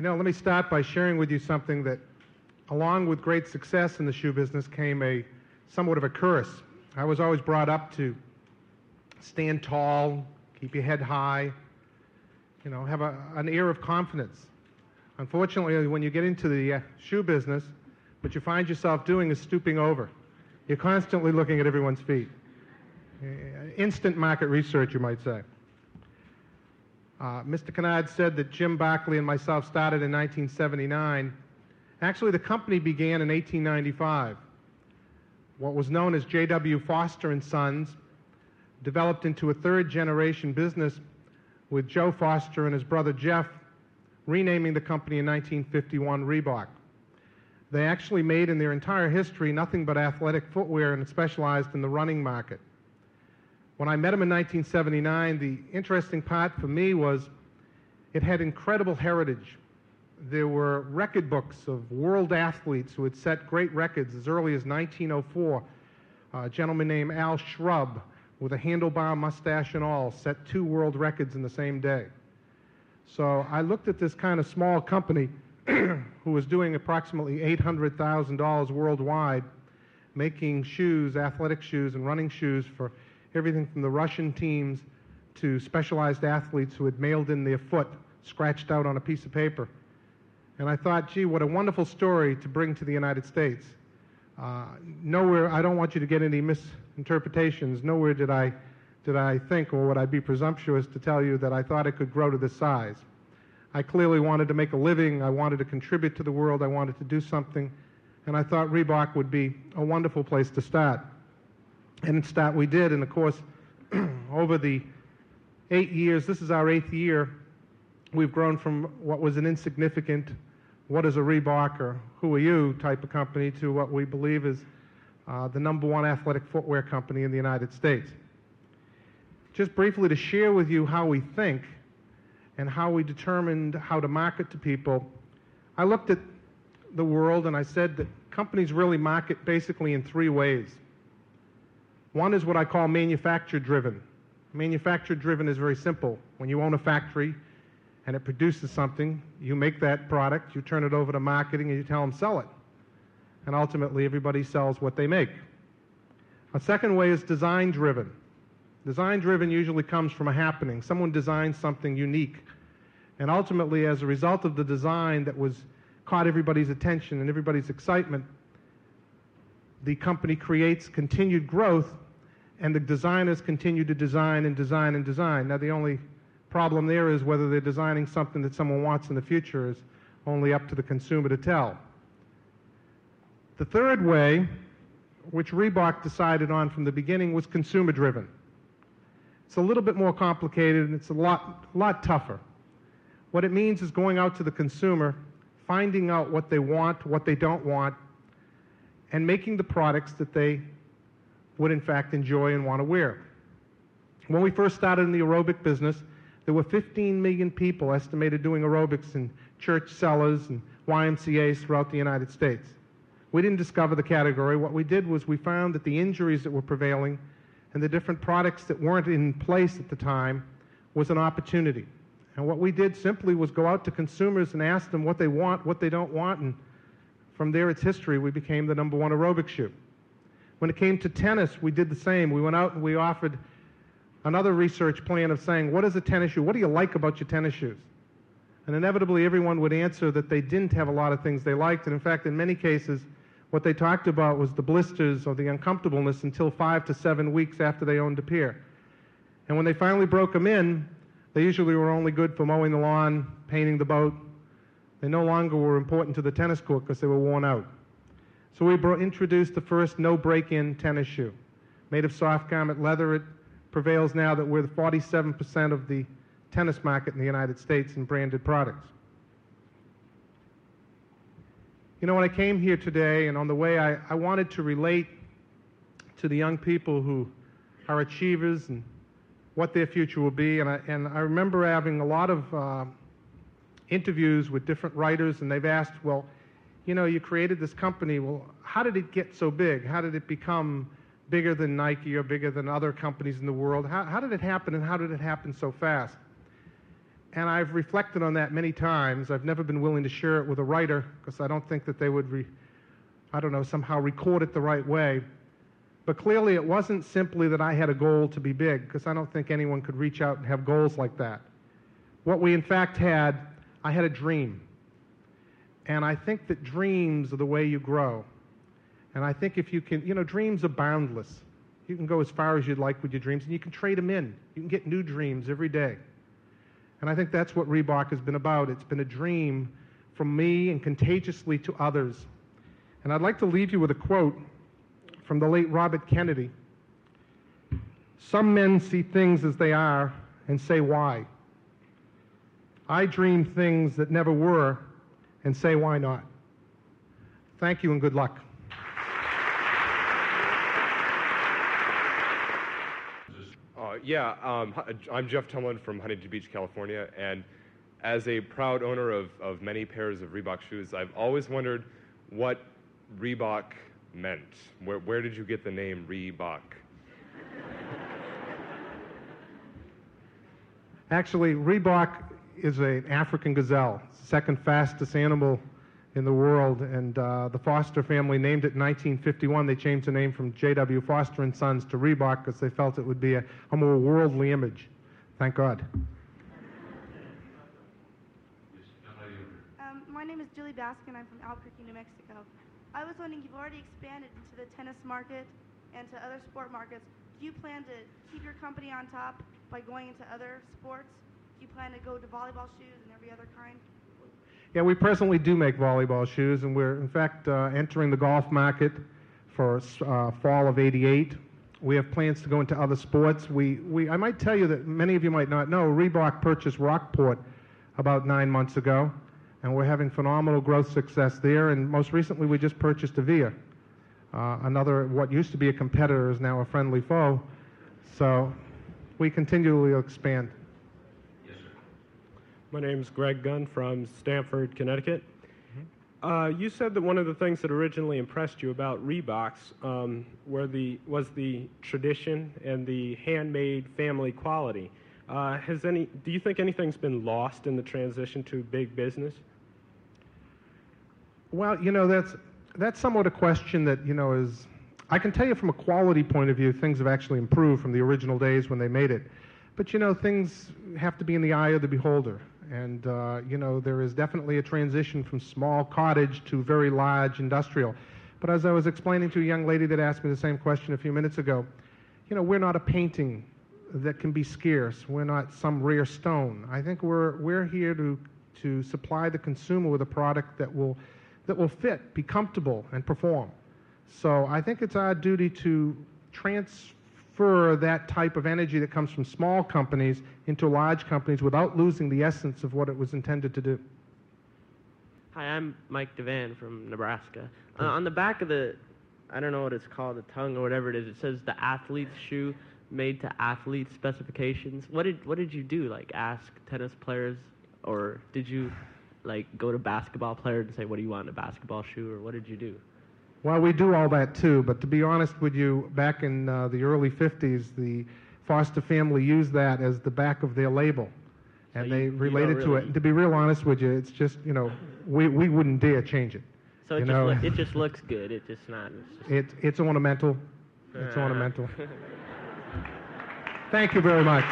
You know, let me start by sharing with you something that, along with great success in the shoe business, came a somewhat of a curse. I was always brought up to stand tall, keep your head high, you know, have a, an air of confidence. Unfortunately, when you get into the uh, shoe business, what you find yourself doing is stooping over. You're constantly looking at everyone's feet. Uh, instant market research, you might say. Uh, Mr. Kennard said that Jim Barkley and myself started in 1979. Actually, the company began in 1895. What was known as J.W. Foster and Sons developed into a third generation business with Joe Foster and his brother Jeff renaming the company in 1951 Reebok. They actually made in their entire history nothing but athletic footwear and specialized in the running market. When I met him in 1979, the interesting part for me was it had incredible heritage. There were record books of world athletes who had set great records as early as 1904. A gentleman named Al Shrubb, with a handlebar mustache and all, set two world records in the same day. So I looked at this kind of small company who was doing approximately $800,000 worldwide, making shoes, athletic shoes, and running shoes for everything from the Russian teams to specialized athletes who had mailed in their foot scratched out on a piece of paper. And I thought, gee, what a wonderful story to bring to the United States. Uh, nowhere, I don't want you to get any misinterpretations. Nowhere did I, did I think, or would I be presumptuous to tell you that I thought it could grow to this size. I clearly wanted to make a living. I wanted to contribute to the world. I wanted to do something. And I thought Reebok would be a wonderful place to start. And it's start we did. And of course, over the eight years, this is our eighth year, we've grown from what was an insignificant, what is a Reebok or who are you type of company to what we believe is uh, the number one athletic footwear company in the United States. Just briefly to share with you how we think and how we determined how to market to people, I looked at the world and I said that companies really market basically in three ways. One is what I call manufacture driven. Manufacture driven is very simple. When you own a factory and it produces something, you make that product, you turn it over to marketing, and you tell them sell it. And ultimately, everybody sells what they make. A second way is design driven. Design driven usually comes from a happening. Someone designs something unique. And ultimately, as a result of the design that was caught everybody's attention and everybody's excitement, the company creates continued growth and the designers continue to design and design and design. Now, the only problem there is whether they're designing something that someone wants in the future is only up to the consumer to tell. The third way, which Reebok decided on from the beginning, was consumer driven. It's a little bit more complicated and it's a lot, lot tougher. What it means is going out to the consumer, finding out what they want, what they don't want, and making the products that they would in fact enjoy and want to wear. When we first started in the aerobic business, there were 15 million people estimated doing aerobics in church cellars and YMCAs throughout the United States. We didn't discover the category. What we did was we found that the injuries that were prevailing and the different products that weren't in place at the time was an opportunity. And what we did simply was go out to consumers and ask them what they want, what they don't want, and from there, its history, we became the number one aerobic shoe. When it came to tennis, we did the same. We went out and we offered another research plan of saying, what is a tennis shoe? What do you like about your tennis shoes? And inevitably, everyone would answer that they didn't have a lot of things they liked. And in fact, in many cases, what they talked about was the blisters or the uncomfortableness until five to seven weeks after they owned a pair. And when they finally broke them in, they usually were only good for mowing the lawn, painting the boat, they no longer were important to the tennis court because they were worn out. So we introduced the first no break-in tennis shoe. Made of soft garment leather, it prevails now that we're the 47% of the tennis market in the United States in branded products. You know, when I came here today and on the way, I, I wanted to relate to the young people who are achievers and what their future will be. And I, and I remember having a lot of uh, interviews with different writers, and they've asked, well, you know, you created this company. Well, how did it get so big? How did it become bigger than Nike or bigger than other companies in the world? How, how did it happen, and how did it happen so fast? And I've reflected on that many times. I've never been willing to share it with a writer because I don't think that they would, re, I don't know, somehow record it the right way. But clearly, it wasn't simply that I had a goal to be big, because I don't think anyone could reach out and have goals like that. What we, in fact, had, I had a dream. And I think that dreams are the way you grow. And I think if you can, you know, dreams are boundless. You can go as far as you'd like with your dreams, and you can trade them in. You can get new dreams every day. And I think that's what Reebok has been about. It's been a dream from me and contagiously to others. And I'd like to leave you with a quote from the late Robert Kennedy. Some men see things as they are and say, Why? I dream things that never were and say, Why not? Thank you and good luck. Uh, yeah, um, I'm Jeff Tumlin from Huntington Beach, California, and as a proud owner of, of many pairs of Reebok shoes, I've always wondered what Reebok meant. Where, where did you get the name Reebok? Actually, Reebok is an African gazelle, second fastest animal in the world, and uh, the Foster family named it in 1951. They changed the name from J.W. Foster and Sons to Reebok because they felt it would be a, a more worldly image. Thank God. Um, my name is Julie Baskin. I'm from Albuquerque, New Mexico. I was wondering, you've already expanded into the tennis market and to other sport markets. Do you plan to keep your company on top by going into other sports? You plan to go to volleyball shoes and every other kind? Yeah, we presently do make volleyball shoes, and we're in fact uh, entering the golf market for uh, fall of '88. We have plans to go into other sports. We, we, I might tell you that many of you might not know, Reebok purchased Rockport about nine months ago, and we're having phenomenal growth success there. And most recently, we just purchased Avia, uh, another what used to be a competitor is now a friendly foe. So we continually expand. My name is Greg Gunn from Stamford, Connecticut. Uh, you said that one of the things that originally impressed you about Reeboks um, were the, was the tradition and the handmade family quality. Uh, has any, do you think anything's been lost in the transition to big business? Well, you know, that's, that's somewhat a question that, you know, is, I can tell you from a quality point of view, things have actually improved from the original days when they made it. But, you know, things have to be in the eye of the beholder. And, uh, you know, there is definitely a transition from small cottage to very large industrial. But as I was explaining to a young lady that asked me the same question a few minutes ago, you know, we're not a painting that can be scarce. We're not some rare stone. I think we're, we're here to, to supply the consumer with a product that will, that will fit, be comfortable, and perform. So I think it's our duty to transfer transfer that type of energy that comes from small companies into large companies without losing the essence of what it was intended to do. Hi, I'm Mike Devan from Nebraska. Uh, on the back of the, I don't know what it's called, the tongue or whatever it is, it says the athlete's shoe made to athlete specifications. What did what did you do? Like ask tennis players, or did you like go to basketball players and say, "What do you want in a basketball shoe?" Or what did you do? Well, we do all that too, but to be honest with you, back in uh, the early 50s, the Foster family used that as the back of their label. And So they you- you related don't to it. And to be real honest with you, it's just, you know, we, we wouldn't dare change it. So it just it just looks good. It just not. It's just, it it's ornamental. It's Ah. ornamental. Thank you very much.